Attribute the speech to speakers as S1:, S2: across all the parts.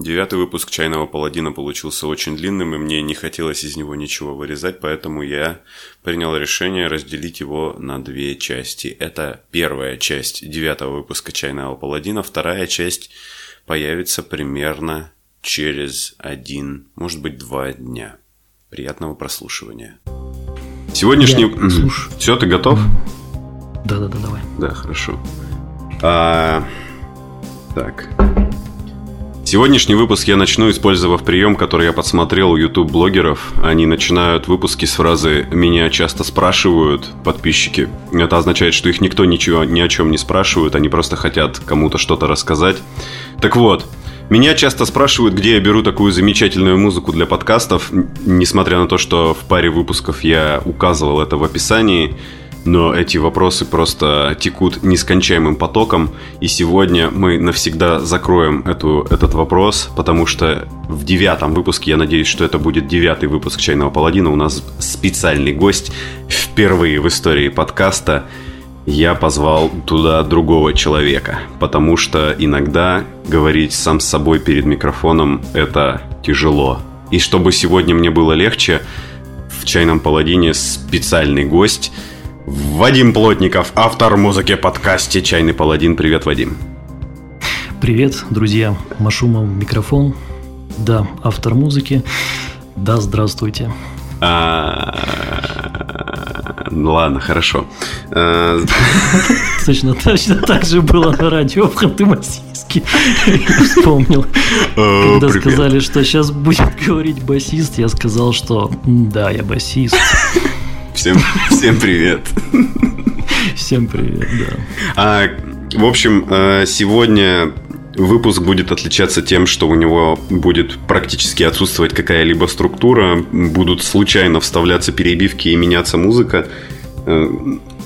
S1: Девятый выпуск «Чайного паладина» получился очень длинным, и мне не хотелось из него ничего вырезать, поэтому я принял решение разделить его на две части. Это первая часть девятого выпуска «Чайного паладина», вторая часть появится примерно через один, может быть, два дня. Приятного прослушивания. Сегодняшний... Я слушаю. Все, ты готов?
S2: Да-да-да, давай.
S1: Да, хорошо. А... Так. Сегодняшний выпуск я начну, использовав прием, который я подсмотрел у YouTube-блогеров. Они начинают выпуски с фразы «Меня часто спрашивают подписчики». Это означает, что их никто ничего ни о чем не спрашивает, они просто хотят кому-то что-то рассказать. Так вот, меня часто спрашивают, где я беру такую замечательную музыку для подкастов, несмотря на то, что в паре выпусков я указывал это в описании – но эти вопросы просто текут нескончаемым потоком, и сегодня мы навсегда закроем эту, этот вопрос, потому что в девятом выпуске, я надеюсь, что это будет девятый выпуск «Чайного паладина», у нас специальный гость впервые в истории подкаста. Я позвал туда другого человека, потому что иногда говорить сам с собой перед микрофоном – это тяжело. И чтобы сегодня мне было легче, в «Чайном паладине» специальный гость – Вадим Плотников, автор музыки подкасте «Чайный паладин». Привет, Вадим.
S2: Привет, друзья. Машумов микрофон. Да, автор музыки. Да, здравствуйте. А,
S1: ладно, хорошо.
S2: А, точно, точно так же было на радио в Ханты-Мансийске. Вспомнил. Когда сказали, что сейчас будет говорить басист, я сказал, что да, я басист.
S1: Всем, всем привет.
S2: Всем привет, да.
S1: А, в общем, э, сегодня выпуск будет отличаться тем, что у него будет практически отсутствовать какая-либо структура, будут случайно вставляться перебивки и меняться музыка. Э,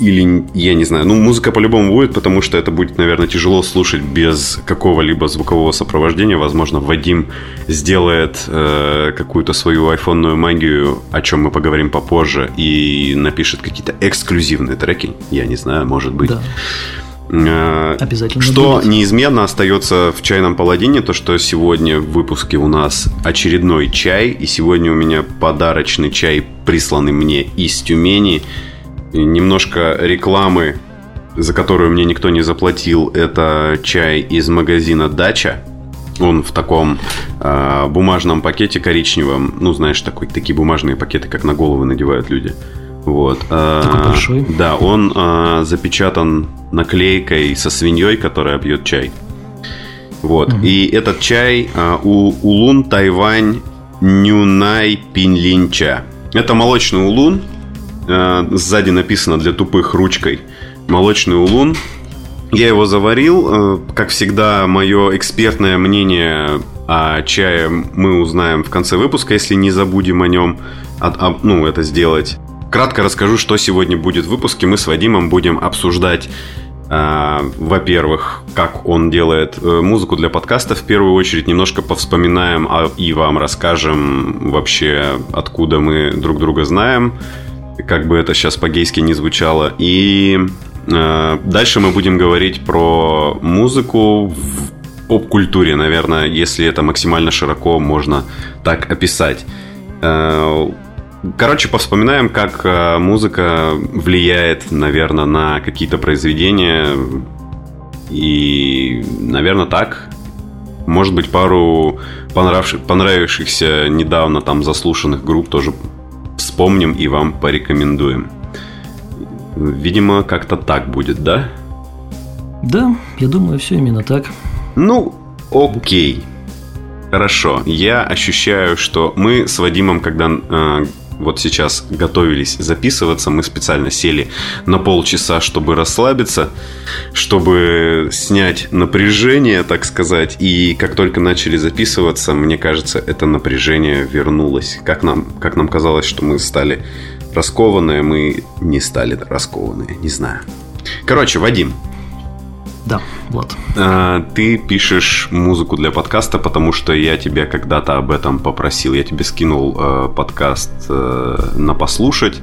S1: или, я не знаю, ну, музыка по-любому будет, потому что это будет, наверное, тяжело слушать без какого-либо звукового сопровождения. Возможно, Вадим сделает э, какую-то свою айфонную магию, о чем мы поговорим попозже, и напишет какие-то эксклюзивные треки. Я не знаю, может быть. Да.
S2: Э, Обязательно.
S1: Что будет. неизменно остается в чайном паладине, то что сегодня в выпуске у нас очередной чай, и сегодня у меня подарочный чай, присланный мне из Тюмени немножко рекламы, за которую мне никто не заплатил. Это чай из магазина Дача. Он в таком э, бумажном пакете коричневом. Ну, знаешь, такой, такие бумажные пакеты, как на головы надевают люди. Вот.
S2: А, такой большой.
S1: Да, он а, запечатан наклейкой со свиньей, которая пьет чай. Вот. Угу. И этот чай а, у Улун Тайвань Нюнай Пинлинча. Это молочный улун, Э, сзади написано для тупых ручкой молочный улун. Я его заварил. Э, как всегда, мое экспертное мнение о чае мы узнаем в конце выпуска, если не забудем о нем, а, а, ну, это сделать. Кратко расскажу, что сегодня будет в выпуске. Мы с Вадимом будем обсуждать э, во-первых, как он делает музыку для подкаста. В первую очередь немножко повспоминаем и вам расскажем вообще, откуда мы друг друга знаем как бы это сейчас по-гейски не звучало. И э, дальше мы будем говорить про музыку в поп-культуре, наверное, если это максимально широко можно так описать. Э, короче, повспоминаем, как э, музыка влияет, наверное, на какие-то произведения. И, наверное, так. Может быть, пару понравившихся недавно там заслушанных групп тоже вспомним и вам порекомендуем. Видимо, как-то так будет, да?
S2: Да, я думаю, все именно так.
S1: Ну, окей. Хорошо. Я ощущаю, что мы с Вадимом, когда э, вот сейчас готовились записываться, мы специально сели на полчаса, чтобы расслабиться, чтобы снять напряжение, так сказать. И как только начали записываться, мне кажется, это напряжение вернулось. Как нам, как нам казалось, что мы стали раскованные, мы не стали раскованные, не знаю. Короче, Вадим,
S2: да, Влад.
S1: А, ты пишешь музыку для подкаста, потому что я тебя когда-то об этом попросил. Я тебе скинул э, подкаст э, на послушать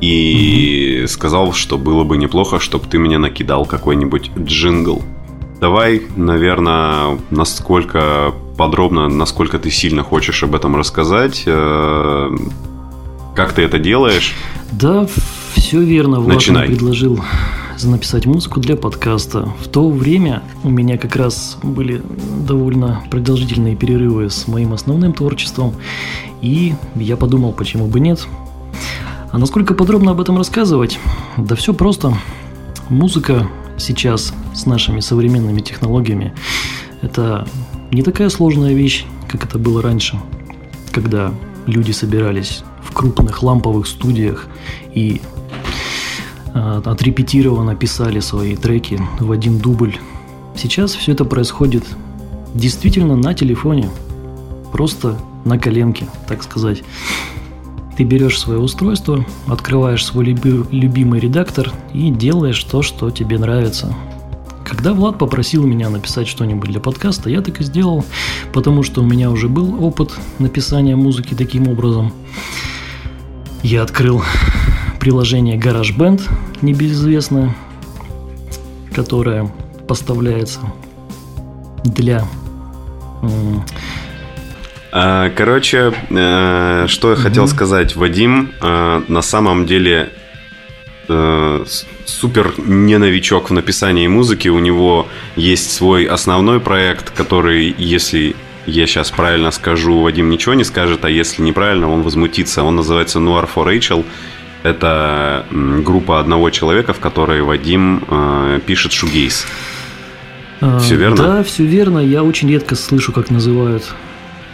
S1: и mm сказал, что было бы неплохо, чтобы ты мне накидал какой-нибудь джингл. давай, наверное, насколько подробно, насколько ты сильно хочешь об этом рассказать. Э, как ты это делаешь?
S2: Да, все верно.
S1: Влад Начинай.
S2: предложил написать музыку для подкаста. В то время у меня как раз были довольно продолжительные перерывы с моим основным творчеством, и я подумал, почему бы нет. А насколько подробно об этом рассказывать? Да все просто. Музыка сейчас с нашими современными технологиями это не такая сложная вещь, как это было раньше, когда люди собирались в крупных ламповых студиях и отрепетированно писали свои треки в один дубль. Сейчас все это происходит действительно на телефоне, просто на коленке, так сказать. Ты берешь свое устройство, открываешь свой люби- любимый редактор и делаешь то, что тебе нравится. Когда Влад попросил меня написать что-нибудь для подкаста, я так и сделал, потому что у меня уже был опыт написания музыки таким образом. Я открыл приложение GarageBand, небезызвестное, которое поставляется для
S1: а, короче, э, что я хотел сказать, Вадим э, на самом деле э, супер не новичок в написании музыки. У него есть свой основной проект, который, если я сейчас правильно скажу, Вадим ничего не скажет, а если неправильно, он возмутится. Он называется Noir for Rachel. Это группа одного человека, в которой Вадим э, пишет шугейс.
S2: Все верно? Да, все верно. Я очень редко слышу, как называют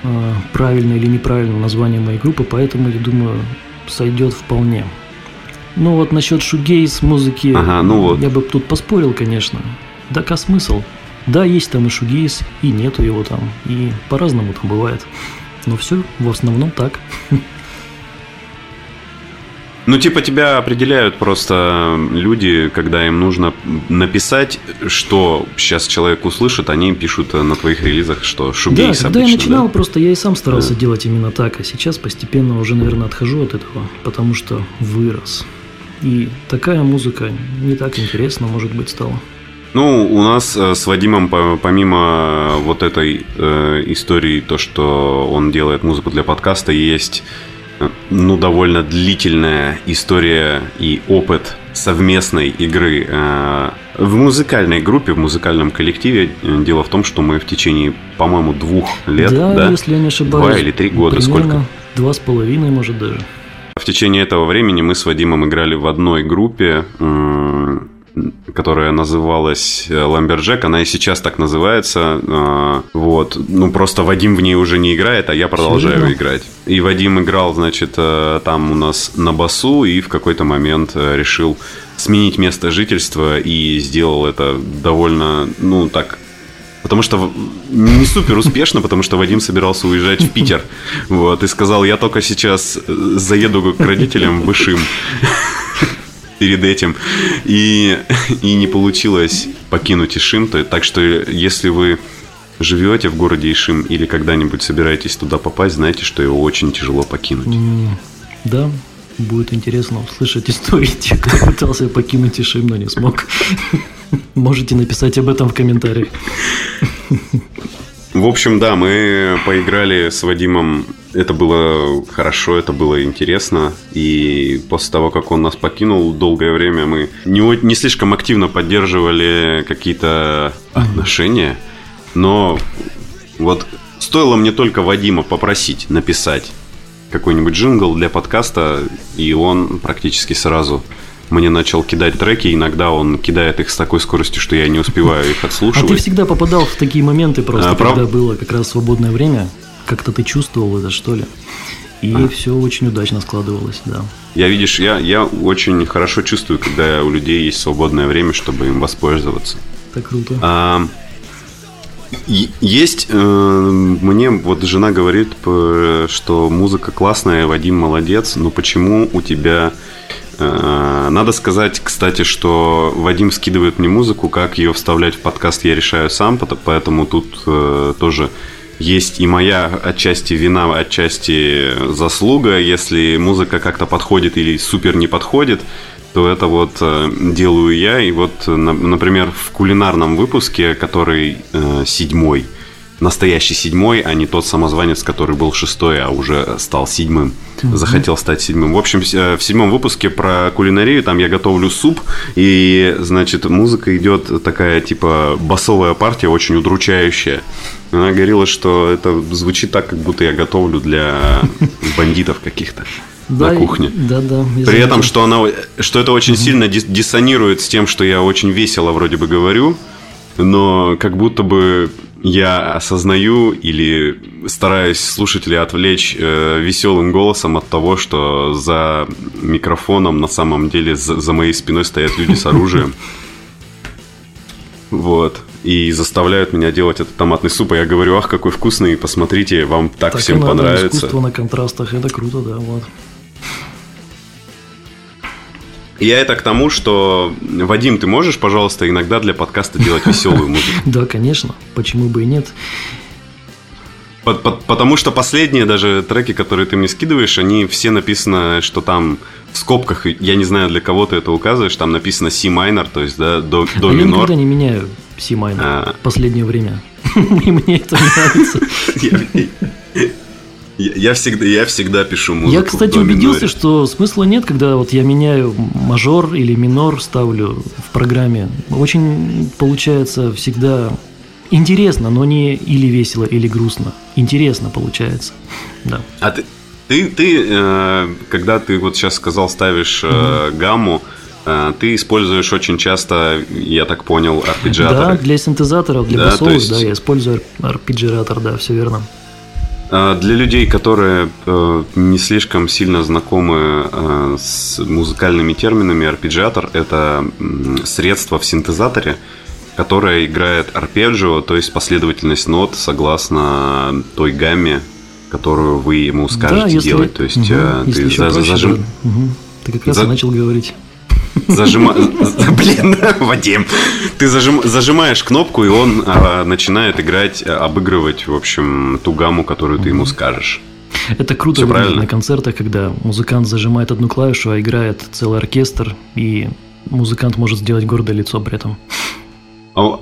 S2: Э, правильное или неправильное название моей группы, поэтому, я думаю, сойдет вполне. Ну вот насчет шугейс музыки, ага, ну вот. я бы тут поспорил, конечно. Да, ка смысл? Да, есть там и шугейс, и нету его там, и по-разному там бывает. Но все в основном так.
S1: Ну, типа тебя определяют просто люди, когда им нужно написать, что сейчас человек услышит, они пишут на твоих релизах, что шугейс
S2: Да, когда обычно, я начинал, да? просто я и сам старался да. делать именно так, а сейчас постепенно уже, наверное, отхожу от этого, потому что вырос. И такая музыка не так интересна, может быть, стала.
S1: Ну, у нас э, с Вадимом, помимо вот этой э, истории, то, что он делает музыку для подкаста, есть ну, довольно длительная история и опыт совместной игры э, в музыкальной группе, в музыкальном коллективе. Дело в том, что мы в течение, по-моему, двух лет,
S2: да, да? если я не ошибаюсь,
S1: два или три года, сколько?
S2: Два с половиной, может даже.
S1: В течение этого времени мы с Вадимом играли в одной группе которая называлась э, Ламберджек, она и сейчас так называется. А, вот. Ну, просто Вадим в ней уже не играет, а я продолжаю Серьезно? играть. И Вадим играл, значит, э, там у нас на басу и в какой-то момент э, решил сменить место жительства и сделал это довольно, ну, так, Потому что не супер успешно, потому что Вадим собирался уезжать в Питер. Вот, и сказал, я только сейчас заеду к родителям в Ишим перед этим. И, и не получилось покинуть Ишим. То, так что если вы живете в городе Ишим или когда-нибудь собираетесь туда попасть, знаете, что его очень тяжело покинуть.
S2: да, будет интересно услышать истории тех, кто пытался покинуть Ишим, но не смог. Можете написать об этом в комментариях.
S1: В общем, да, мы поиграли с Вадимом. Это было хорошо, это было интересно. И после того, как он нас покинул, долгое время мы не, не слишком активно поддерживали какие-то отношения. Но вот стоило мне только Вадима попросить написать какой-нибудь джингл для подкаста, и он практически сразу мне начал кидать треки, иногда он кидает их с такой скоростью, что я не успеваю их отслушивать.
S2: А ты всегда попадал в такие моменты просто, а, когда прав... было как раз свободное время, как-то ты чувствовал это, что ли? И а. все очень удачно складывалось, да.
S1: Я, видишь, я, я очень хорошо чувствую, когда у людей есть свободное время, чтобы им воспользоваться.
S2: Это круто.
S1: А, есть, э, мне вот жена говорит, что музыка классная, Вадим молодец, но почему у тебя Э, надо сказать, кстати, что Вадим скидывает мне музыку, как ее вставлять в подкаст я решаю сам, поэтому тут э, тоже есть и моя отчасти вина, отчасти заслуга. Если музыка как-то подходит или супер не подходит, то это вот э, делаю я. И вот, например, в кулинарном выпуске, который э, седьмой, настоящий седьмой, а не тот самозванец, который был шестой, а уже стал седьмым. Mm-hmm. Захотел стать седьмым. В общем, э, в седьмом выпуске про кулинарию, там я готовлю суп, и, значит, музыка идет такая, типа, басовая партия, очень удручающая. Она говорила, что это звучит так, как будто я готовлю для бандитов каких-то да, на кухне.
S2: Да, да.
S1: При этом, что, она, что это очень угу. сильно диссонирует с тем, что я очень весело вроде бы говорю, но как будто бы я осознаю или стараюсь слушателей отвлечь э, веселым голосом от того, что за микрофоном на самом деле за, за моей спиной стоят люди с оружием. Вот. И заставляют меня делать этот томатный суп. А я говорю, ах, какой вкусный, посмотрите, вам так, так всем понравится.
S2: Искусство на контрастах, это круто, да, вот.
S1: Я это к тому, что, Вадим, ты можешь, пожалуйста, иногда для подкаста делать веселую музыку?
S2: Да, конечно. Почему бы и нет?
S1: Потому что последние даже треки, которые ты мне скидываешь, они все написаны, что там в скобках, я не знаю, для кого ты это указываешь, там написано C minor, то есть, да, до, до а
S2: минор. Я никогда не меняю C minor а... в последнее время. И мне это нравится.
S1: Я всегда, я всегда пишу музыку.
S2: Я, кстати, убедился, что смысла нет, когда вот я меняю мажор или минор ставлю в программе. Очень получается всегда интересно, но не или весело, или грустно. Интересно получается. Да.
S1: А ты, ты, ты э, когда ты вот сейчас сказал, ставишь э, гамму, э, ты используешь очень часто, я так понял, арпеджиаторы.
S2: Да, для синтезаторов, для да, басовых, есть... да, я использую арпеджиатор, да, все верно.
S1: А, для людей, которые э, не слишком сильно знакомы э, с музыкальными терминами, арпеджиатор – это средство в синтезаторе, которое играет арпеджио, то есть последовательность нот согласно той гамме, которую вы ему скажете да, если... делать. То есть угу,
S2: ты за, проще, зажим... угу. Ты как раз за... начал говорить.
S1: Зажима... Блин, Вадим. Ты зажим... зажимаешь кнопку, и он а, начинает играть, а, обыгрывать, в общем, ту гамму, которую ты ему скажешь.
S2: Это круто на концертах, когда музыкант зажимает одну клавишу, а играет целый оркестр, и музыкант может сделать гордое лицо при этом.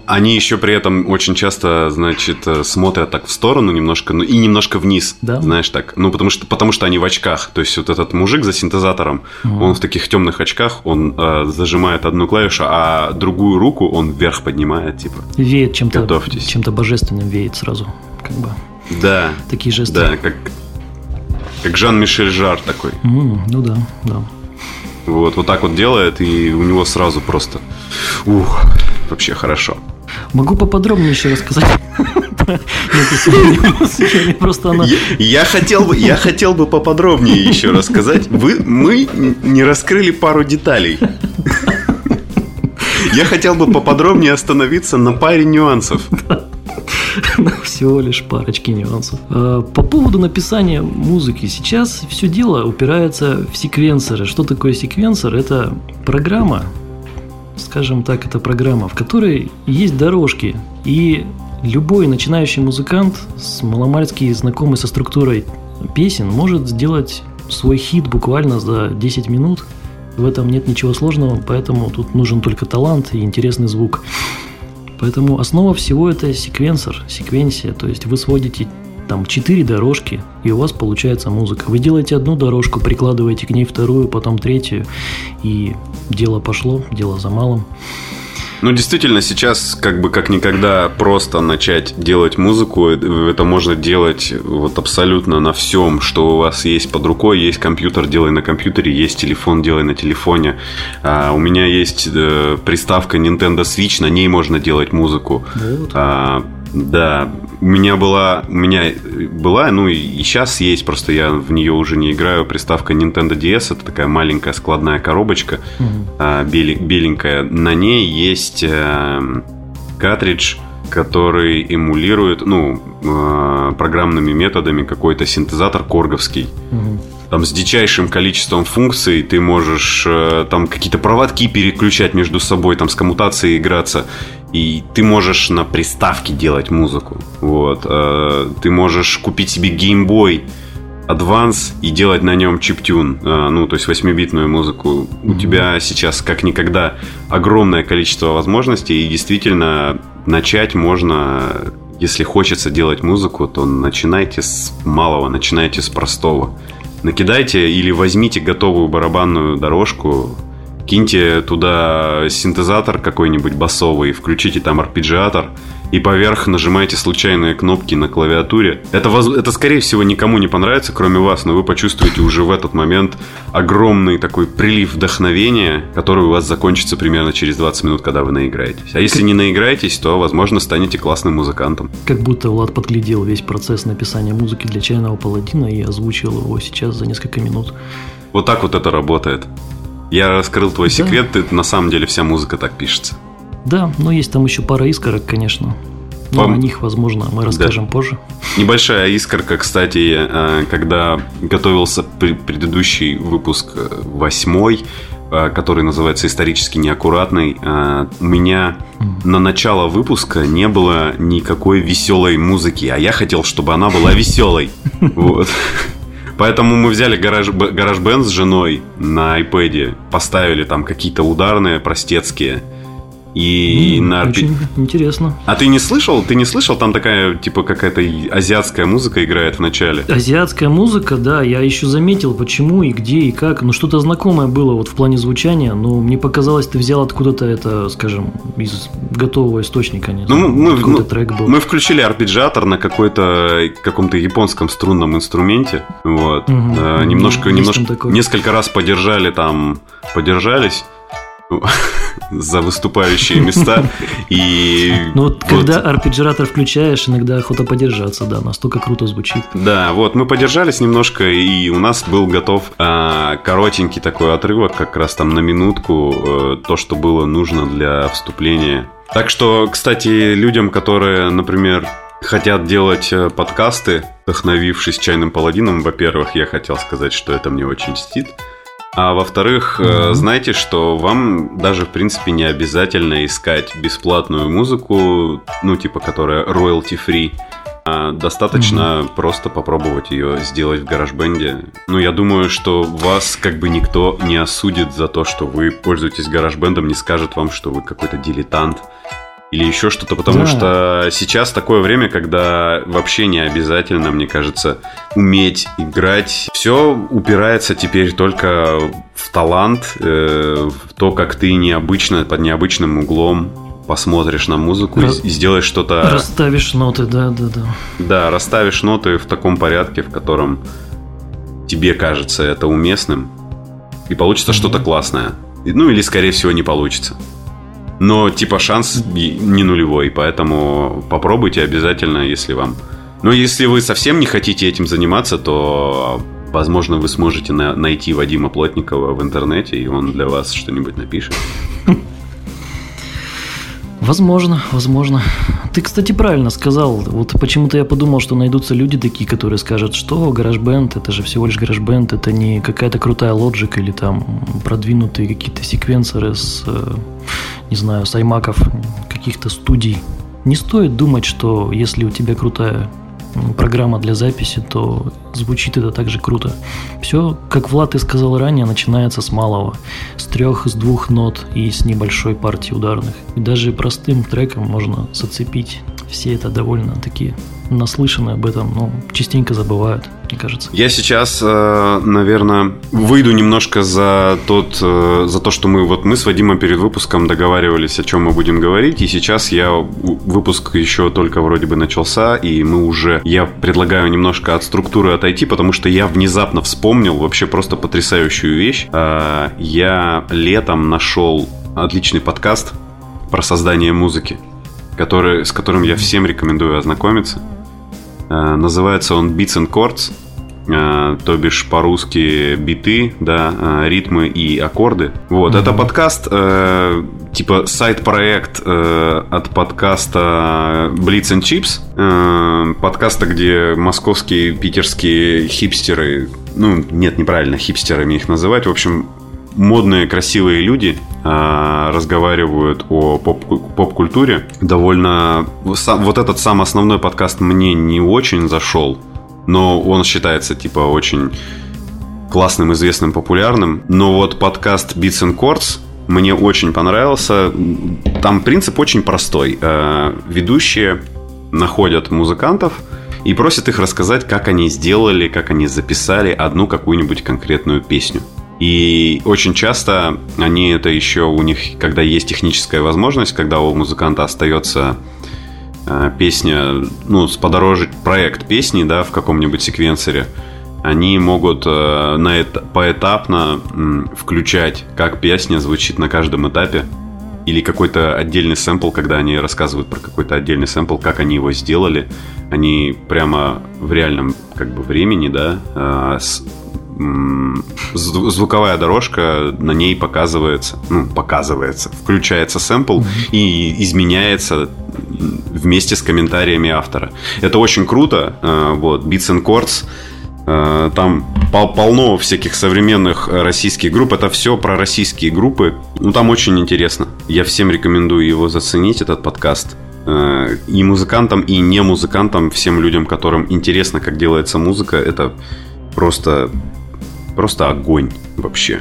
S1: Они еще при этом очень часто, значит, э, смотрят так в сторону немножко, ну и немножко вниз, да? знаешь так. Ну потому что потому что они в очках. То есть вот этот мужик за синтезатором, угу. он в таких темных очках, он э, зажимает одну клавишу, а другую руку он вверх поднимает, типа.
S2: Веет чем-то, Готовьтесь. чем-то божественным веет сразу, как бы.
S1: Да.
S2: Такие жесты.
S1: Да, как как Жан-Мишель Жар такой.
S2: Mm, ну да, да.
S1: Вот, вот так вот делает, и у него сразу просто... Ух, вообще хорошо.
S2: Могу поподробнее еще рассказать
S1: Просто она... я, хотел бы, я хотел бы поподробнее еще рассказать. Вы, мы не раскрыли пару деталей. Я хотел бы поподробнее остановиться на паре нюансов.
S2: Всего лишь парочки нюансов. А, по поводу написания музыки. Сейчас все дело упирается в секвенсоры. Что такое секвенсор? Это программа, скажем так, это программа, в которой есть дорожки. И любой начинающий музыкант, с маломальски знакомый со структурой песен, может сделать свой хит буквально за 10 минут. В этом нет ничего сложного, поэтому тут нужен только талант и интересный звук. Поэтому основа всего это секвенсор, секвенсия. То есть вы сводите там четыре дорожки, и у вас получается музыка. Вы делаете одну дорожку, прикладываете к ней вторую, потом третью, и дело пошло, дело за малым.
S1: Ну, действительно, сейчас как бы как никогда просто начать делать музыку. Это можно делать вот абсолютно на всем, что у вас есть под рукой. Есть компьютер, делай на компьютере, есть телефон, делай на телефоне. А, у меня есть э, приставка Nintendo Switch, на ней можно делать музыку. Вот. А, да, у меня была, у меня была, ну и сейчас есть, просто я в нее уже не играю. Приставка Nintendo DS, это такая маленькая складная коробочка, угу. беленькая. На ней есть э, картридж, который эмулирует, ну, э, программными методами какой-то синтезатор корговский. Угу там с дичайшим количеством функций ты можешь э, там какие-то проводки переключать между собой, там с коммутацией играться, и ты можешь на приставке делать музыку. Вот, э, ты можешь купить себе геймбой, адванс и делать на нем чиптюн, э, ну, то есть 8-битную музыку. У тебя сейчас, как никогда, огромное количество возможностей, и действительно начать можно, если хочется делать музыку, то начинайте с малого, начинайте с простого. Накидайте или возьмите готовую барабанную дорожку, киньте туда синтезатор какой-нибудь басовый, включите там арпеджиатор – и поверх нажимаете случайные кнопки на клавиатуре. Это, это, скорее всего, никому не понравится, кроме вас, но вы почувствуете уже в этот момент огромный такой прилив вдохновения, который у вас закончится примерно через 20 минут, когда вы наиграетесь. А если не наиграетесь, то, возможно, станете классным музыкантом.
S2: Как будто Влад подглядел весь процесс написания музыки для чайного паладина и озвучил его сейчас за несколько минут.
S1: Вот так вот это работает. Я раскрыл твой да. секрет, ты, на самом деле вся музыка так пишется.
S2: Да, но есть там еще пара искорок, конечно. Но Пом... о них, возможно, мы расскажем да. позже.
S1: Небольшая искорка, кстати, э, когда готовился предыдущий выпуск э, восьмой, э, который называется «Исторически неаккуратный», у меня на начало выпуска не было никакой веселой музыки, а я хотел, чтобы она была веселой. Вот. Поэтому мы взяли гараж, гараж с женой на iPad, поставили там какие-то ударные простецкие – и
S2: mm, на Очень интересно.
S1: А ты не слышал? Ты не слышал? Там такая, типа, какая-то азиатская музыка играет в начале.
S2: Азиатская музыка, да. Я еще заметил, почему и где и как. Ну, что-то знакомое было вот в плане звучания. Но мне показалось, ты взял откуда-то это, скажем, из готового источника. Нет?
S1: Ну, мы, мы, трек был. мы включили арпеджиатор на какой-то каком-то японском струнном инструменте. Вот. Угу, а, немножко, немножко, несколько раз подержали там, подержались. За выступающие места. И
S2: ну вот, когда арпеджиратор включаешь, иногда охота подержаться, да, настолько круто звучит.
S1: Да, вот мы подержались немножко, и у нас был готов а, коротенький такой отрывок, как раз там на минутку, а, то, что было нужно для вступления. Так что, кстати, людям, которые, например, хотят делать э, подкасты, вдохновившись чайным паладином, во-первых, я хотел сказать, что это мне очень чтит. А во-вторых, mm-hmm. знаете, что вам даже, в принципе, не обязательно искать бесплатную музыку, ну, типа, которая royalty-free. А достаточно mm-hmm. просто попробовать ее сделать в гаражбенде. Ну, я думаю, что вас как бы никто не осудит за то, что вы пользуетесь гаражбендом, не скажет вам, что вы какой-то дилетант или еще что-то, потому да. что сейчас такое время, когда вообще не обязательно, мне кажется, уметь играть. Все упирается теперь только в талант, э, в то, как ты необычно, под необычным углом посмотришь на музыку Раз... и сделаешь что-то...
S2: Расставишь ноты, да, да, да.
S1: Да, расставишь ноты в таком порядке, в котором тебе кажется это уместным, и получится mm-hmm. что-то классное. Ну или, скорее всего, не получится. Но типа шанс не нулевой, поэтому попробуйте обязательно, если вам... Но если вы совсем не хотите этим заниматься, то возможно вы сможете на- найти Вадима Плотникова в интернете, и он для вас что-нибудь напишет.
S2: Возможно, возможно. Ты, кстати, правильно сказал. Вот почему-то я подумал, что найдутся люди такие, которые скажут, что гараж-бенд, это же всего лишь гараж-бенд, это не какая-то крутая лоджика или там продвинутые какие-то секвенсоры с, э, не знаю, с аймаков каких-то студий. Не стоит думать, что если у тебя крутая программа для записи, то звучит это также круто. Все, как Влад и сказал ранее, начинается с малого, с трех, с двух нот и с небольшой партии ударных. И даже простым треком можно зацепить. Все это довольно такие наслышаны об этом, но частенько забывают, мне кажется.
S1: Я сейчас, э, наверное, выйду немножко за тот, э, за то, что мы вот мы с Вадимом перед выпуском договаривались, о чем мы будем говорить, и сейчас я выпуск еще только вроде бы начался, и мы уже, я предлагаю немножко от структуры отойти, потому что я внезапно вспомнил вообще просто потрясающую вещь. Э, я летом нашел отличный подкаст про создание музыки который, с которым я всем рекомендую ознакомиться. Э, называется он Beats and Chords, э, то бишь по-русски биты, да, э, ритмы и аккорды. Вот, mm-hmm. это подкаст, типа сайт-проект от подкаста Blitz and Chips, подкаста, где московские, питерские хипстеры, ну, нет, неправильно хипстерами их называть, в общем, модные, красивые люди э, разговаривают о поп- поп-культуре. Довольно... Вот этот сам основной подкаст мне не очень зашел. но он считается типа очень классным, известным, популярным. Но вот подкаст Beats and Chords мне очень понравился. Там принцип очень простой. Э, ведущие находят музыкантов и просят их рассказать, как они сделали, как они записали одну какую-нибудь конкретную песню. И очень часто они это еще у них, когда есть техническая возможность, когда у музыканта остается э, песня, ну, сподорожить проект песни, да, в каком-нибудь секвенсоре, они могут э, на это, поэтапно включать, как песня звучит на каждом этапе, или какой-то отдельный сэмпл, когда они рассказывают про какой-то отдельный сэмпл, как они его сделали, они прямо в реальном как бы времени, да, э, звуковая дорожка, на ней показывается, ну, показывается, включается сэмпл mm-hmm. и изменяется вместе с комментариями автора. Это очень круто. Э, вот, Beats and Chords э, там полно всяких современных российских групп. Это все про российские группы. Ну, там очень интересно. Я всем рекомендую его заценить, этот подкаст. Э, и музыкантам, и не музыкантам, всем людям, которым интересно, как делается музыка, это просто Просто огонь вообще.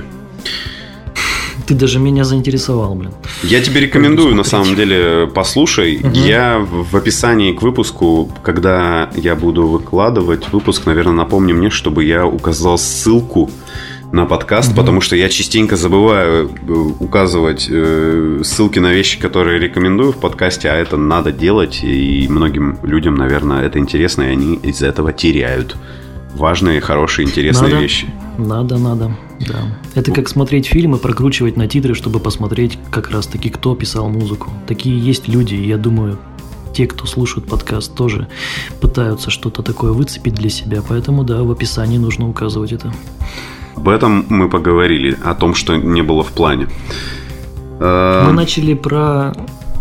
S2: Ты даже меня заинтересовал, блин.
S1: Я тебе рекомендую, на самом деле, послушай. Угу. Я в описании к выпуску, когда я буду выкладывать выпуск, наверное, напомни мне, чтобы я указал ссылку на подкаст, угу. потому что я частенько забываю э, указывать э, ссылки на вещи, которые рекомендую в подкасте, а это надо делать, и многим людям, наверное, это интересно, и они из этого теряют важные, хорошие, интересные
S2: надо,
S1: вещи.
S2: Надо, надо, да. Это как смотреть фильмы, прокручивать на титры, чтобы посмотреть как раз-таки, кто писал музыку. Такие есть люди, и я думаю, те, кто слушают подкаст, тоже пытаются что-то такое выцепить для себя. Поэтому, да, в описании нужно указывать это.
S1: Об этом мы поговорили, о том, что не было в плане.
S2: Мы начали про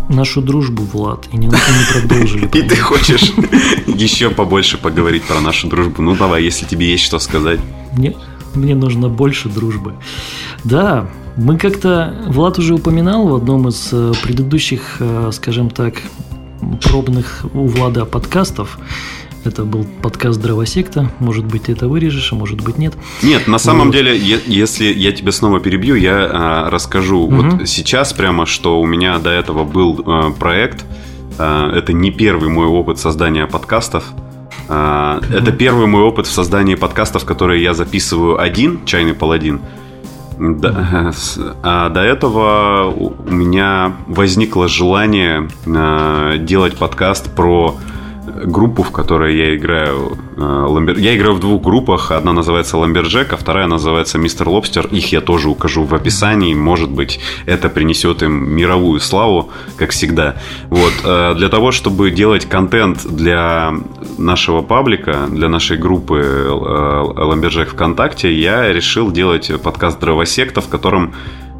S2: нашу дружбу, Влад, и не, не продолжили.
S1: И ты хочешь еще побольше поговорить про нашу дружбу? Ну давай, если тебе есть что сказать.
S2: Мне, мне нужно больше дружбы. Да, мы как-то... Влад уже упоминал в одном из э, предыдущих, э, скажем так, пробных у Влада подкастов это был подкаст Дровосекта. Может быть, ты это вырежешь, а может быть, нет.
S1: Нет, на самом вот. деле, если я тебя снова перебью, я а, расскажу. Угу. Вот сейчас прямо, что у меня до этого был а, проект. А, это не первый мой опыт создания подкастов. А, угу. Это первый мой опыт в создании подкастов, которые я записываю один, чайный паладин. Да, а до этого у меня возникло желание э, делать подкаст про группу, в которой я играю. Э, я играю в двух группах. Одна называется Ламберджек, а вторая называется Мистер Лобстер. Их я тоже укажу в описании. Может быть, это принесет им мировую славу, как всегда. Вот. Э, для того, чтобы делать контент для нашего паблика, для нашей группы э, Ламберджек ВКонтакте, я решил делать подкаст Дровосекта, в котором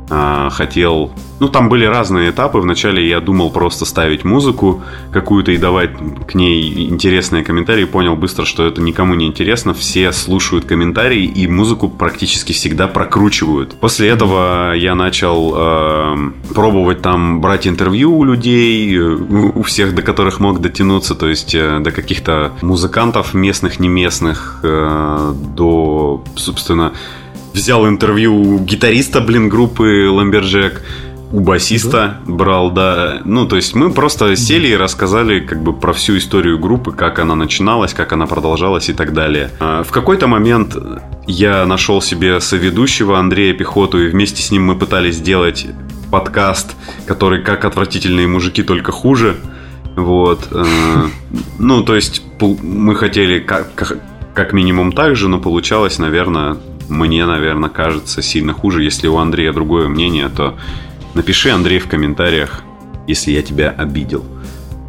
S1: хотел... Ну, там были разные этапы. Вначале я думал просто ставить музыку какую-то и давать к ней интересные комментарии. Понял быстро, что это никому не интересно. Все слушают комментарии и музыку практически всегда прокручивают. После этого я начал э, пробовать там брать интервью у людей, у всех, до которых мог дотянуться, то есть э, до каких-то музыкантов местных, не местных, э, до, собственно, взял интервью у гитариста, блин, группы Ламберджек, у басиста да? брал, да. Ну, то есть мы просто сели и рассказали как бы про всю историю группы, как она начиналась, как она продолжалась и так далее. А, в какой-то момент я нашел себе соведущего Андрея Пехоту, и вместе с ним мы пытались сделать подкаст, который как отвратительные мужики, только хуже. Вот. Э, ну, то есть мы хотели как, как минимум так же, но получалось, наверное, мне, наверное, кажется сильно хуже. Если у Андрея другое мнение, то напиши, Андрей, в комментариях, если я тебя обидел.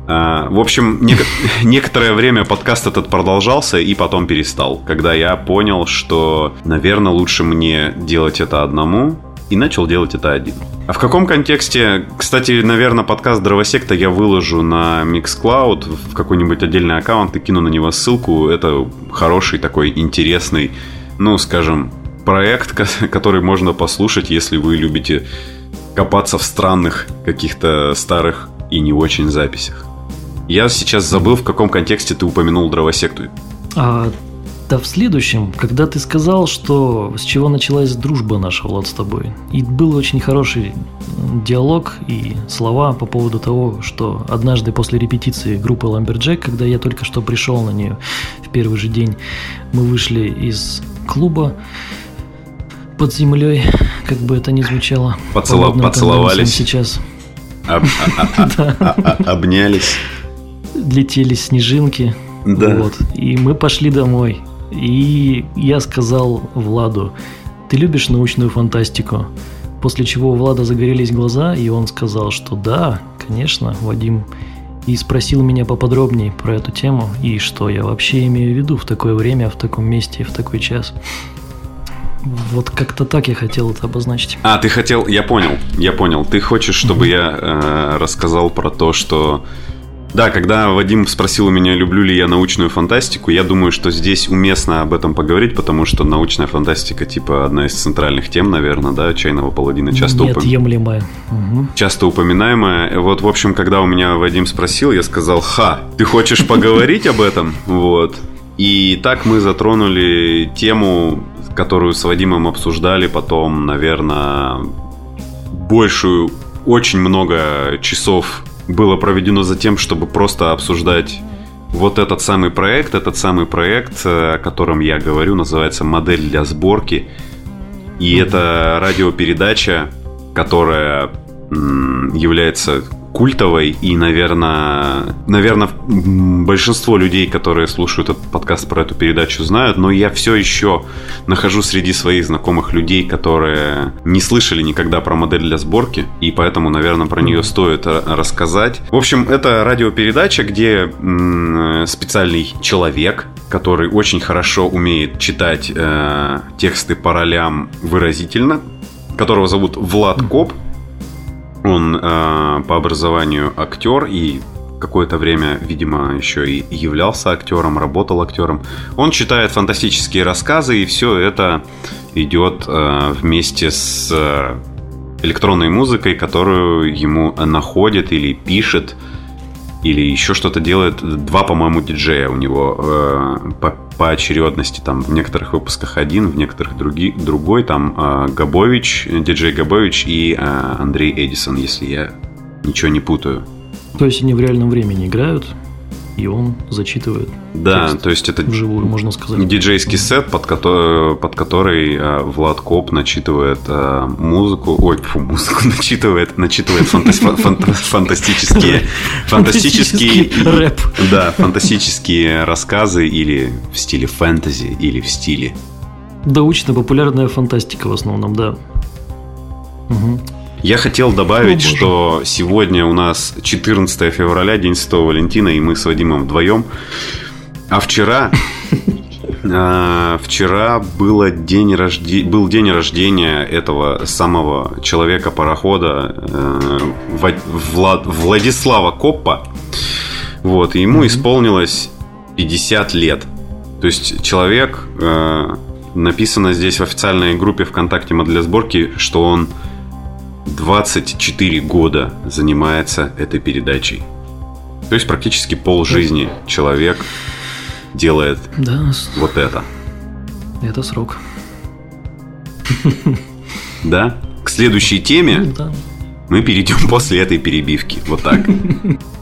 S1: А, в общем, нек- некоторое время подкаст этот продолжался и потом перестал, когда я понял, что, наверное, лучше мне делать это одному, и начал делать это один. А в каком контексте, кстати, наверное, подкаст Дровосекта я выложу на Mixcloud в какой-нибудь отдельный аккаунт и кину на него ссылку. Это хороший такой интересный ну, скажем, проект, который можно послушать, если вы любите копаться в странных каких-то старых и не очень записях. Я сейчас забыл, в каком контексте ты упомянул дровосекту.
S2: А, Да в следующем, когда ты сказал, что с чего началась дружба наша, Влад, с тобой. И был очень хороший диалог и слова по поводу того, что однажды после репетиции группы Lumberjack, когда я только что пришел на нее в первый же день, мы вышли из клуба под землей, как бы это ни звучало.
S1: Поцело... Поцеловались.
S2: Сейчас.
S1: А, а, а, обнялись.
S2: Летели снежинки. Да. Вот. И мы пошли домой. И я сказал Владу, ты любишь научную фантастику? После чего у Влада загорелись глаза, и он сказал, что да, конечно, Вадим. И спросил меня поподробнее про эту тему и что я вообще имею в виду в такое время, в таком месте, в такой час. Вот как-то так я хотел это обозначить.
S1: А, ты хотел, я понял, я понял. Ты хочешь, чтобы я э, рассказал про то, что да, когда Вадим спросил у меня, люблю ли я научную фантастику, я думаю, что здесь уместно об этом поговорить, потому что научная фантастика, типа, одна из центральных тем, наверное, да, чайного паладина, часто,
S2: Неотъемлемая.
S1: Угу. часто упоминаемая. Вот, в общем, когда у меня Вадим спросил, я сказал, ха, ты хочешь поговорить об этом? Вот. И так мы затронули тему, которую с Вадимом обсуждали потом, наверное, большую, очень много часов было проведено за тем, чтобы просто обсуждать вот этот самый проект. Этот самый проект, э, о котором я говорю, называется «Модель для сборки». И это радиопередача, которая является культовой, и, наверное, наверное, большинство людей, которые слушают этот подкаст про эту передачу, знают, но я все еще нахожу среди своих знакомых людей, которые не слышали никогда про модель для сборки, и поэтому, наверное, про нее стоит рассказать. В общем, это радиопередача, где специальный человек, который очень хорошо умеет читать э, тексты по ролям выразительно, которого зовут Влад Коп, он э, по образованию актер и какое-то время, видимо, еще и являлся актером, работал актером. Он читает фантастические рассказы, и все это идет э, вместе с э, электронной музыкой, которую ему находит или пишет или еще что-то делает. Два, по-моему, диджея у него э, по, по очередности. Там в некоторых выпусках один, в некоторых други, другой. Там э, Габович, диджей Габович и э, Андрей Эдисон, если я ничего не путаю.
S2: То есть они в реальном времени играют? И он зачитывает.
S1: Да, то есть это
S2: вживую, можно сказать.
S1: Диджейский сет, под который, под который э, Влад Коп начитывает э, музыку, ой, фу, музыку начитывает, начитывает фантастические, фантастические рэп. Да, фантастические рассказы или в стиле фэнтези, или в стиле.
S2: Научно-популярная фантастика в основном, да.
S1: Угу. Я хотел добавить, О, что сегодня у нас 14 февраля, День Святого Валентина, и мы с Вадимом вдвоем. А вчера а, вчера было день рожде... был день рождения этого самого человека-парохода э, Влад... Владислава Коппа. Вот, и ему исполнилось 50 лет. То есть человек, э, написано здесь в официальной группе ВКонтакте для сборки, что он 24 года занимается этой передачей. То есть практически пол жизни человек делает да. вот это.
S2: Это срок.
S1: Да? К следующей теме ну, да. мы перейдем после этой перебивки. Вот так.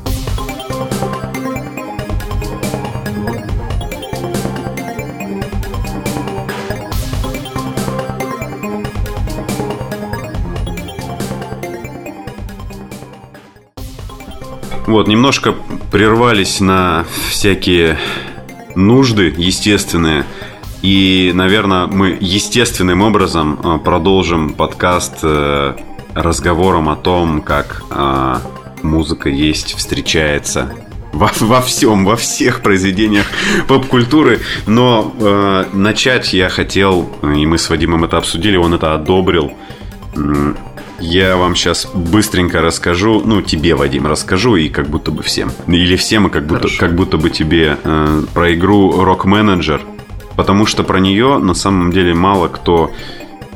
S1: Вот, немножко прервались на всякие нужды естественные. И, наверное, мы естественным образом э, продолжим подкаст э, разговором о том, как э, музыка есть, встречается во, во всем, во всех произведениях поп-культуры. Но начать я хотел, и мы с Вадимом это обсудили, он это одобрил. Я вам сейчас быстренько расскажу, ну, тебе, Вадим, расскажу, и как будто бы всем. Или всем, и как будто, как будто бы тебе э, про игру Rock Manager. Потому что про нее на самом деле мало кто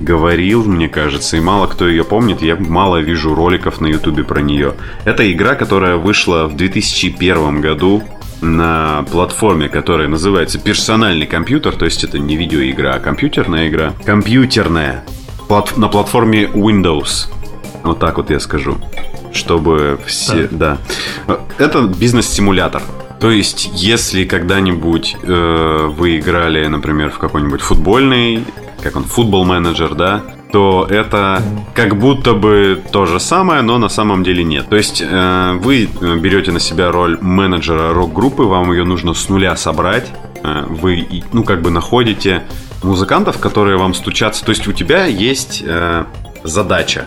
S1: говорил, мне кажется, и мало кто ее помнит. Я мало вижу роликов на Ютубе про нее. Это игра, которая вышла в 2001 году на платформе, которая называется персональный компьютер, то есть это не видеоигра, а компьютерная игра. Компьютерная. Плат- на платформе Windows. Вот так вот я скажу. Чтобы все... Да. да. Это бизнес-симулятор. То есть, если когда-нибудь э, вы играли, например, в какой-нибудь футбольный, как он, футбол менеджер, да, то это как будто бы то же самое, но на самом деле нет. То есть э, вы берете на себя роль менеджера рок-группы, вам ее нужно с нуля собрать. Э, вы, ну, как бы находите музыкантов, которые вам стучатся. То есть у тебя есть э, задача.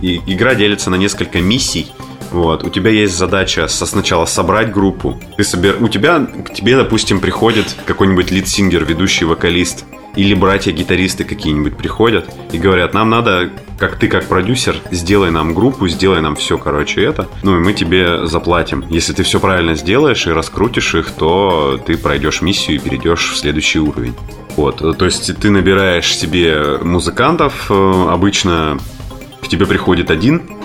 S1: И игра делится на несколько миссий. Вот, у тебя есть задача со сначала собрать группу. Ты собер... У тебя к тебе, допустим, приходит какой-нибудь лид-сингер, ведущий вокалист или братья-гитаристы какие-нибудь приходят и говорят, нам надо, как ты как продюсер, сделай нам группу, сделай нам все, короче, это. Ну и мы тебе заплатим. Если ты все правильно сделаешь и раскрутишь их, то ты пройдешь миссию и перейдешь в следующий уровень. Вот, то есть ты набираешь себе музыкантов, э, обычно к тебе приходит один,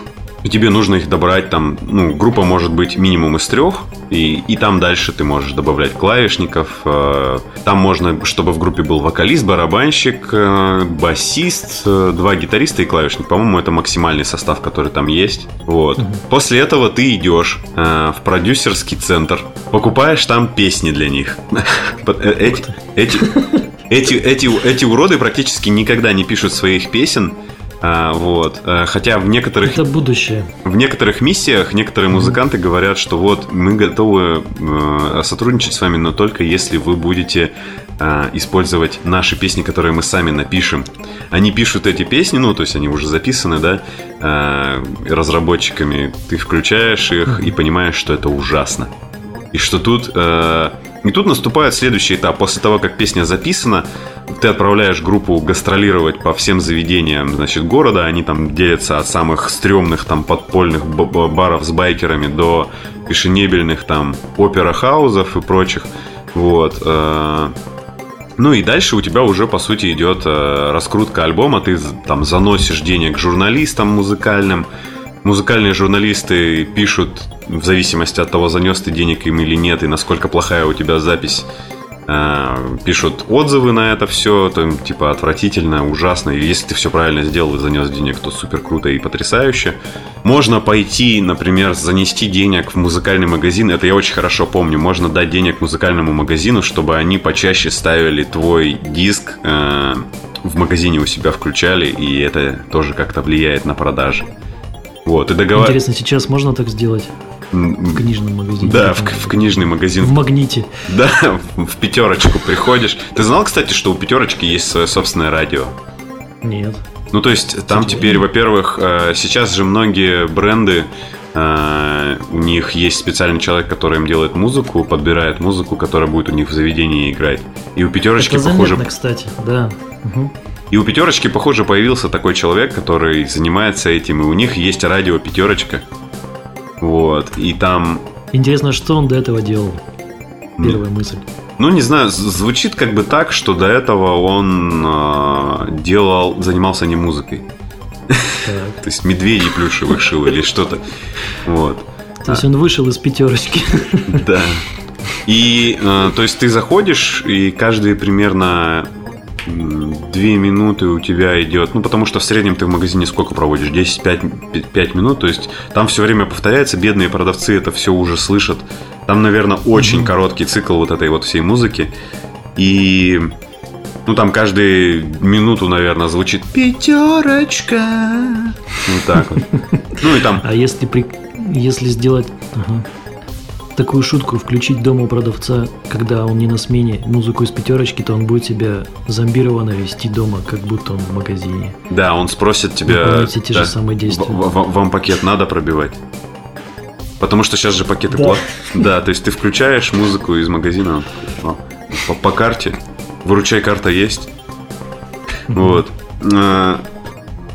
S1: тебе нужно их добрать там, ну, группа может быть минимум из трех, и, и там дальше ты можешь добавлять клавишников. Э, там можно, чтобы в группе был вокалист, барабанщик, э, басист, э, два гитариста и клавишник. По-моему, это максимальный состав, который там есть. Вот. Угу. После этого ты идешь в продюсерский центр, покупаешь там песни для них. Эти, эти, эти, эти, эти уроды практически никогда не пишут своих песен. А, вот. Э, хотя в некоторых...
S2: Это будущее.
S1: В некоторых миссиях некоторые музыканты говорят, что вот мы готовы э, сотрудничать с вами, но только если вы будете э, использовать наши песни, которые мы сами напишем. Они пишут эти песни, ну, то есть они уже записаны, да, разработчиками. Ты включаешь их и понимаешь, что это ужасно. И что тут и тут наступает следующий этап. После того, как песня записана, ты отправляешь группу гастролировать по всем заведениям, значит, города. Они там делятся от самых стрёмных там подпольных баров с байкерами до пешенебельных там опера-хаузов и прочих. Вот. Э, ну и дальше у тебя уже, по сути, идет э, раскрутка альбома. Ты там заносишь денег журналистам музыкальным, музыкальные журналисты пишут в зависимости от того, занес ты денег им или нет, и насколько плохая у тебя запись, э, пишут отзывы на это все, то типа отвратительно, ужасно. И если ты все правильно сделал и занес денег, то супер круто и потрясающе. Можно пойти, например, занести денег в музыкальный магазин. Это я очень хорошо помню. Можно дать денег музыкальному магазину, чтобы они почаще ставили твой диск э, в магазине у себя включали, и это тоже как-то влияет на продажи. Вот, и договор...
S2: Интересно, сейчас можно так сделать? В книжном магазине.
S1: Да, в, в книжный магазин.
S2: В магните.
S1: Да, в пятерочку приходишь. Ты знал, кстати, что у пятерочки есть свое собственное радио?
S2: Нет.
S1: Ну, то есть, там кстати, теперь, во-первых, э, сейчас же многие бренды Uh, у них есть специальный человек, который им делает музыку, подбирает музыку, которая будет у них в заведении играть. И у пятерочки
S2: Это
S1: похоже.
S2: Заметно, кстати, да. Угу.
S1: И у пятерочки, похоже, появился такой человек, который занимается этим, и у них есть радио пятерочка. Вот, и там...
S2: Интересно, что он до этого делал? Первая mm. мысль.
S1: Ну, не знаю, звучит как бы так, что до этого он э, делал, занимался не музыкой. То есть медведей плюшевых шил или что-то. Вот.
S2: То есть он вышел из пятерочки.
S1: Да. И, э, то есть ты заходишь, и каждые примерно две минуты у тебя идет, ну, потому что в среднем ты в магазине сколько проводишь? 10-5 5 минут, то есть там все время повторяется, бедные продавцы это все уже слышат. Там, наверное, очень mm-hmm. короткий цикл вот этой вот всей музыки. И ну, там каждую минуту, наверное, звучит пятерочка. Вот так вот. Ну и там.
S2: А если при... если сделать. Ага такую шутку включить дома у продавца, когда он не на смене, музыку из пятерочки, то он будет себя зомбированно вести дома, как будто он в магазине.
S1: Да, он спросит тебя...
S2: Все те да, же самые действия.
S1: Вам пакет надо пробивать? Потому что сейчас же пакеты да. платные. Да, то есть ты включаешь музыку из магазина по, по карте. Выручай карта есть. Вот. А,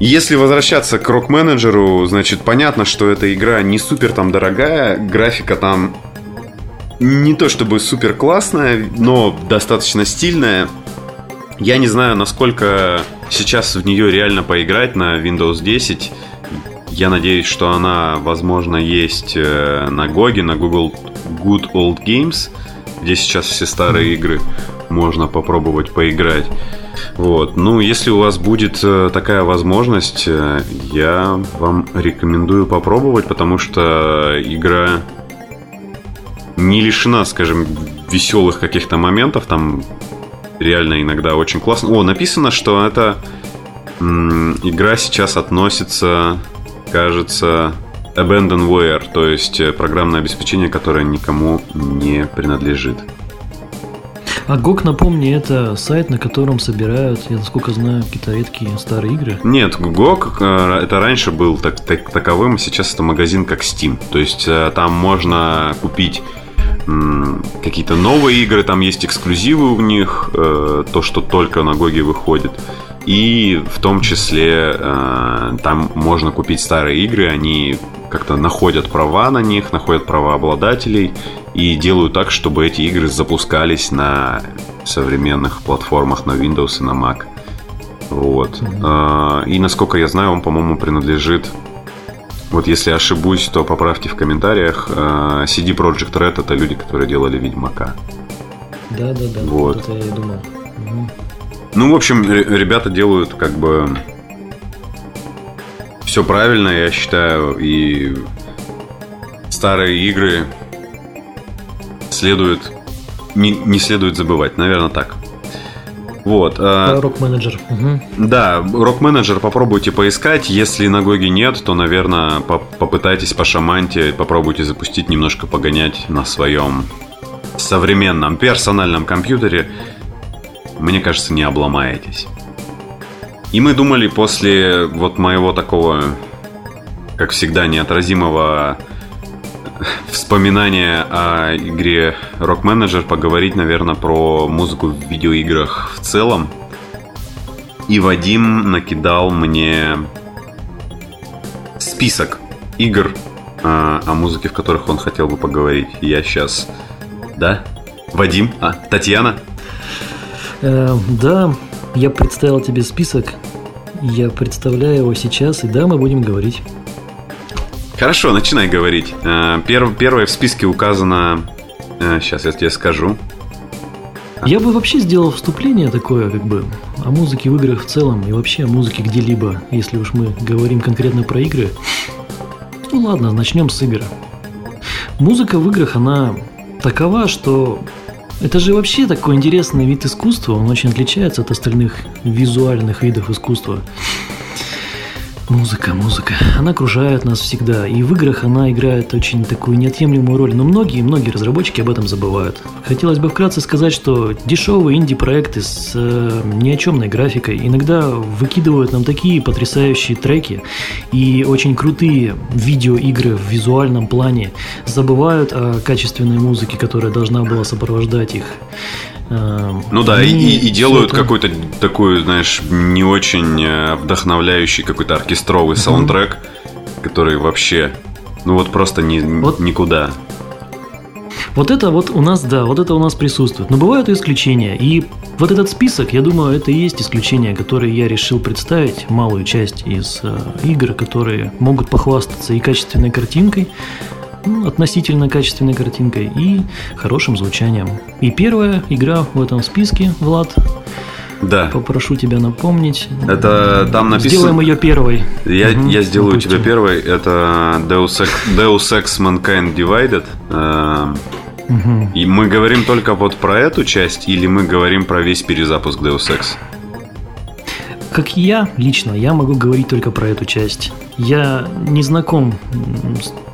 S1: если возвращаться к рок-менеджеру, значит, понятно, что эта игра не супер там дорогая, графика там не то чтобы супер классная, но достаточно стильная. Я не знаю, насколько сейчас в нее реально поиграть на Windows 10. я надеюсь, что она, возможно, есть э, на Гоге, на Google Good Old Games, где сейчас все старые игры можно попробовать поиграть. Вот. Ну, если у вас будет э, такая возможность, э, я вам рекомендую попробовать, потому что игра не лишена, скажем, веселых каких-то моментов. Там реально иногда очень классно. О, написано, что эта м- игра сейчас относится, кажется, abandonware, то есть э, программное обеспечение, которое никому не принадлежит.
S2: А GOG, напомни, это сайт, на котором собирают, я насколько знаю, какие-то редкие старые игры.
S1: Нет, GOG э, это раньше был так, так, таковым, сейчас это магазин как Steam. То есть э, там можно купить какие-то новые игры, там есть эксклюзивы у них, э, то, что только на Гоге выходит. И в том числе там можно купить старые игры, они как-то находят права на них, находят права обладателей и делают так, чтобы эти игры запускались на современных платформах на Windows и на Mac. Вот. Mm-hmm. И насколько я знаю, он, по-моему, принадлежит вот если ошибусь, то поправьте в комментариях. А, CD Project Red это люди, которые делали Ведьмака.
S2: Да, да, да. Вот. Это я и думал. Угу.
S1: Ну, в общем, ребята делают как бы все правильно, я считаю, и старые игры следует не, не следует забывать, наверное, так. Вот.
S2: А, рок-менеджер. Угу.
S1: Да, рок-менеджер попробуйте поискать. Если на Гоге нет, то, наверное, попытайтесь пошаманьте, попробуйте запустить, немножко погонять на своем современном персональном компьютере. Мне кажется, не обломаетесь. И мы думали после вот моего такого, как всегда, неотразимого вспоминания о игре Rock Manager поговорить, наверное, про музыку в видеоиграх в целом. И Вадим накидал мне список игр а, о музыке, в которых он хотел бы поговорить. Я сейчас... Да? Вадим? А, Татьяна?
S2: Э, да, я представил тебе список. Я представляю его сейчас, и да, мы будем говорить.
S1: Хорошо, начинай говорить. Э, перв, первое в списке указано... Сейчас э, я тебе скажу.
S2: Я бы вообще сделал вступление такое, как бы, о музыке в играх в целом и вообще о музыке где-либо, если уж мы говорим конкретно про игры. Ну ладно, начнем с игр. Музыка в играх, она такова, что это же вообще такой интересный вид искусства, он очень отличается от остальных визуальных видов искусства. Музыка, музыка. Она окружает нас всегда. И в играх она играет очень такую неотъемлемую роль. Но многие, многие разработчики об этом забывают. Хотелось бы вкратце сказать, что дешевые инди-проекты с э, ни о чемной графикой иногда выкидывают нам такие потрясающие треки и очень крутые видеоигры в визуальном плане. Забывают о качественной музыке, которая должна была сопровождать их.
S1: Эм, ну да, и, и делают какой-то такой, знаешь, не очень э, вдохновляющий какой-то оркестровый uh-huh. саундтрек, который вообще, ну вот просто ни, вот. никуда.
S2: Вот это вот у нас, да, вот это у нас присутствует. Но бывают и исключения. И вот этот список, я думаю, это и есть исключение, которые я решил представить, малую часть из э, игр, которые могут похвастаться и качественной картинкой, ну, относительно качественной картинкой и хорошим звучанием. И первая игра в этом списке, Влад,
S1: да.
S2: Попрошу тебя напомнить.
S1: Это там написано...
S2: Сделаем ее первой.
S1: Я, угу, я сделаю допустим. тебя первой. Это Deus Ex, Deus Ex Mankind Divided. Угу. И мы говорим только вот про эту часть, или мы говорим про весь перезапуск Deus Ex?
S2: Как я лично, я могу говорить только про эту часть. Я не знаком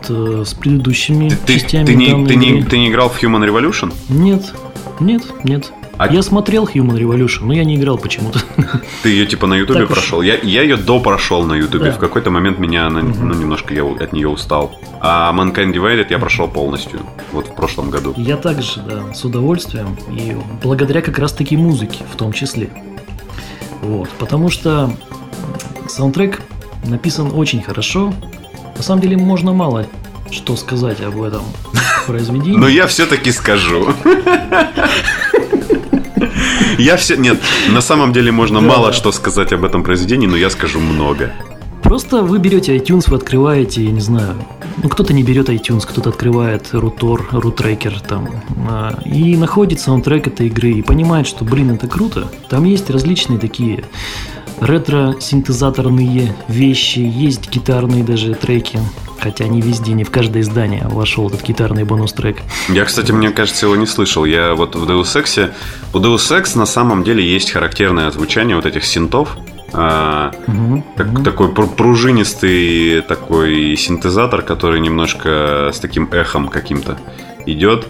S2: с, с предыдущими
S1: ты,
S2: частями.
S1: Ты, не, ты, не, ты не играл в Human Revolution?
S2: Нет, нет, нет. А... Я смотрел Human Revolution, но я не играл почему-то.
S1: Ты ее типа на Ютубе прошел? Я, я ее до прошел на Ютубе. Да. В какой-то момент меня она, угу. ну, немножко я от нее устал. А Mankind Divided я прошел полностью. Вот в прошлом году.
S2: Я также, да, с удовольствием. И благодаря как раз-таки музыке в том числе. Вот, потому что саундтрек написан очень хорошо. На самом деле можно мало что сказать об этом произведении.
S1: Но я все-таки скажу. Я все... Нет, на самом деле можно мало что сказать об этом произведении, но я скажу много.
S2: Просто вы берете iTunes, вы открываете, я не знаю, ну кто-то не берет iTunes, кто-то открывает Rutor, Rutracker там, а, и находит саундтрек этой игры и понимает, что, блин, это круто. Там есть различные такие ретро-синтезаторные вещи, есть гитарные даже треки, хотя не везде, не в каждое издание вошел этот гитарный бонус-трек.
S1: Я, кстати, мне кажется, его не слышал. Я вот в Deus Ex... У Deus Ex на самом деле есть характерное звучание вот этих синтов, а, угу, так, угу. Такой пружинистый такой синтезатор, который немножко с таким эхом каким-то идет.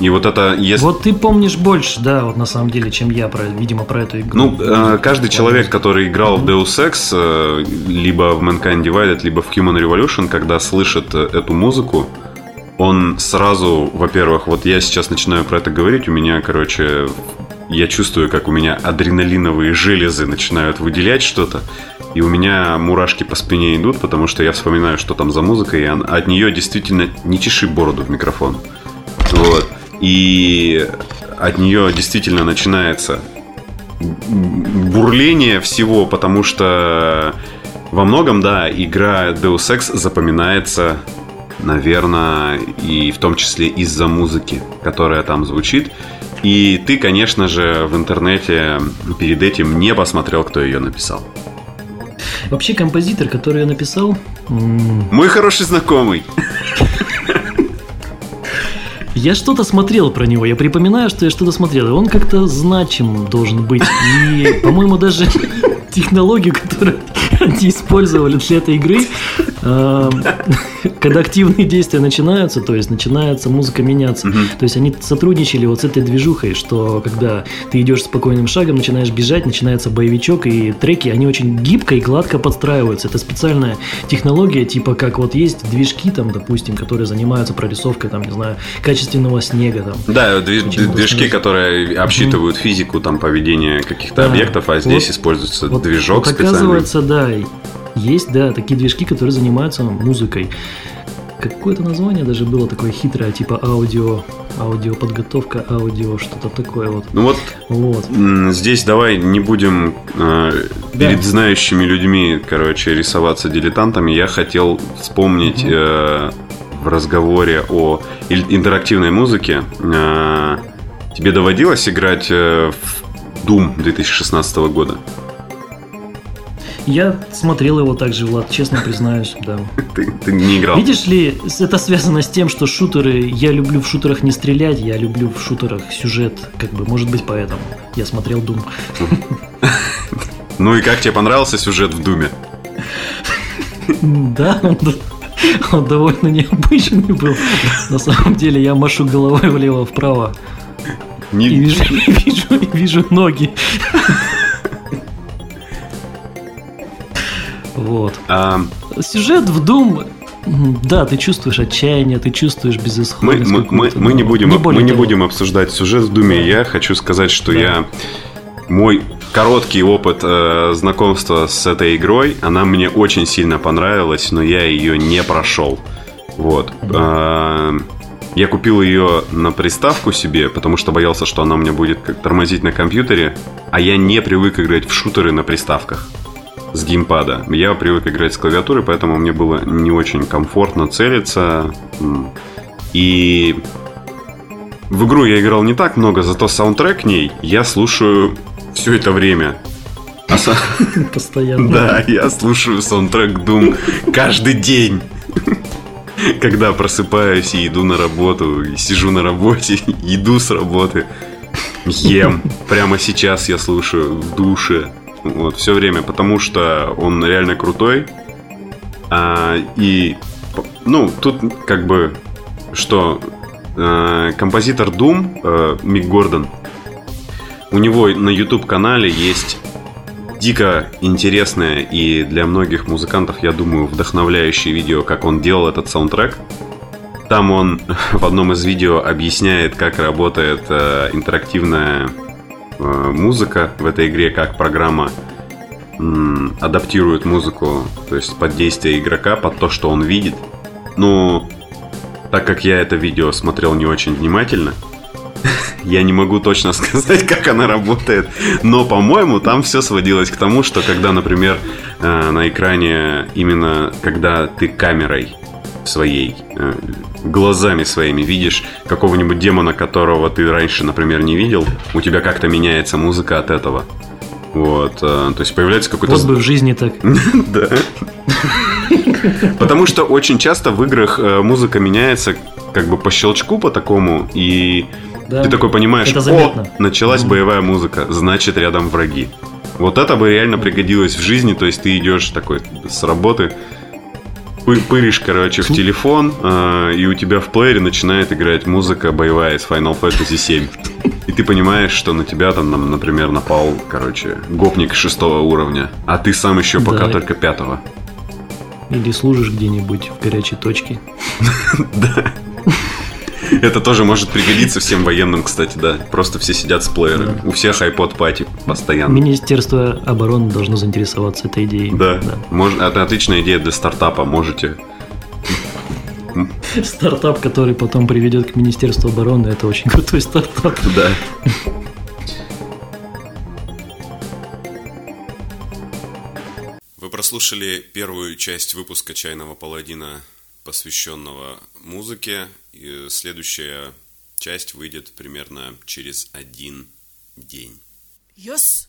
S1: И вот это
S2: если... Вот ты помнишь больше, да, вот на самом деле, чем я, про, видимо, про эту игру.
S1: Ну, э, каждый человек, который играл в Deus Ex, э, либо в Mankind Divided, либо в Human Revolution, когда слышит э, эту музыку, он сразу, во-первых, вот я сейчас начинаю про это говорить, у меня, короче, я чувствую, как у меня адреналиновые железы начинают выделять что-то, и у меня мурашки по спине идут, потому что я вспоминаю, что там за музыка, и от нее действительно не чеши бороду в микрофон. Вот. И от нее действительно начинается бурление всего, потому что во многом, да, игра Deus Ex запоминается, наверное, и в том числе из-за музыки, которая там звучит. И ты, конечно же, в интернете перед этим не посмотрел, кто ее написал.
S2: Вообще композитор, который ее написал...
S1: Мой хороший знакомый.
S2: Я что-то смотрел про него, я припоминаю, что я что-то смотрел, и он как-то значим должен быть. И, по-моему, даже технологию, которую они использовали для этой игры, когда активные действия начинаются, то есть начинается музыка меняться. То есть они сотрудничали вот с этой движухой, что когда ты идешь спокойным шагом, начинаешь бежать, начинается боевичок, и треки, они очень гибко и гладко подстраиваются. Это специальная технология, типа как вот есть движки, там, допустим, которые занимаются прорисовкой, там, не знаю, качественного снега. Там,
S1: да, движки, которые обсчитывают физику, там, поведения каких-то объектов, а здесь используется движок
S2: специальный. Оказывается, да, есть, да, такие движки, которые занимаются музыкой. Какое-то название даже было такое хитрое, типа аудио, аудиоподготовка, аудио, что-то такое вот.
S1: Ну вот, вот. здесь давай не будем э, да. перед знающими людьми, короче, рисоваться дилетантами. Я хотел вспомнить угу. э, в разговоре о интерактивной музыке. Э, тебе доводилось играть э, в Doom 2016 года?
S2: Я смотрел его также, Влад, честно признаюсь, да.
S1: Ты, ты не играл.
S2: Видишь ли, это связано с тем, что шутеры, я люблю в шутерах не стрелять, я люблю в шутерах сюжет, как бы, может быть, поэтому. Я смотрел Doom.
S1: Ну и как тебе понравился сюжет в Думе?
S2: Да, он, довольно необычный был. На самом деле я машу головой влево-вправо. Не... И вижу, вижу, вижу ноги. Вот. А... Сюжет в Doom да, ты чувствуешь отчаяние, ты чувствуешь безысходность.
S1: Мы, мы, мы, не будем, не мы не будем обсуждать сюжет в Думе. Я хочу сказать, что да. я мой короткий опыт э, знакомства с этой игрой, она мне очень сильно понравилась, но я ее не прошел. Вот. Да. Э, я купил ее на приставку себе, потому что боялся, что она у меня будет как тормозить на компьютере, а я не привык играть в шутеры на приставках с геймпада. Я привык играть с клавиатуры, поэтому мне было не очень комфортно целиться. И в игру я играл не так много, зато саундтрек к ней я слушаю все это время.
S2: А Постоянно.
S1: Да, я слушаю саундтрек Doom каждый день. Когда просыпаюсь и иду на работу, и сижу на работе, иду с работы, ем. Прямо сейчас я слушаю в душе. Вот, все время, потому что он реально крутой. А, и, ну, тут как бы, что а, композитор Doom, а, Мик Гордон, у него на YouTube-канале есть дико интересное и для многих музыкантов, я думаю, вдохновляющее видео, как он делал этот саундтрек. Там он в одном из видео объясняет, как работает э, интерактивная Э, музыка в этой игре, как программа адаптирует музыку, то есть под действие игрока, под то, что он видит. Ну, так как я это видео смотрел не очень внимательно, я не могу точно сказать, как она работает. Но, по-моему, там все сводилось к тому, что когда, например, э, на экране именно когда ты камерой своей, э, глазами своими видишь какого-нибудь демона, которого ты раньше, например, не видел, у тебя как-то меняется музыка от этого. Вот, э, то есть появляется какой-то...
S2: Вот бы в жизни так.
S1: Да. Потому что очень часто в играх э, музыка меняется как бы по щелчку по такому, и ты такой понимаешь, о, началась боевая музыка, значит рядом враги. Вот это бы реально пригодилось в жизни, то есть ты идешь такой с работы, пыришь, короче, в телефон, э, и у тебя в плеере начинает играть музыка боевая из Final Fantasy 7. И ты понимаешь, что на тебя там, например, напал, короче, гопник шестого уровня, а ты сам еще пока да. только пятого.
S2: Или служишь где-нибудь в горячей точке.
S1: Да. Это тоже может пригодиться всем военным, кстати, да. Просто все сидят с плеерами. Да. У всех iPod пати постоянно.
S2: Министерство обороны должно заинтересоваться этой идеей.
S1: Да. да. Мож... Это отличная идея для стартапа. Можете
S2: Стартап, который потом приведет к Министерству обороны, это очень крутой стартап.
S1: Да. Вы прослушали первую часть выпуска «Чайного паладина», посвященного музыке. И следующая часть выйдет примерно через один день.
S3: Yes.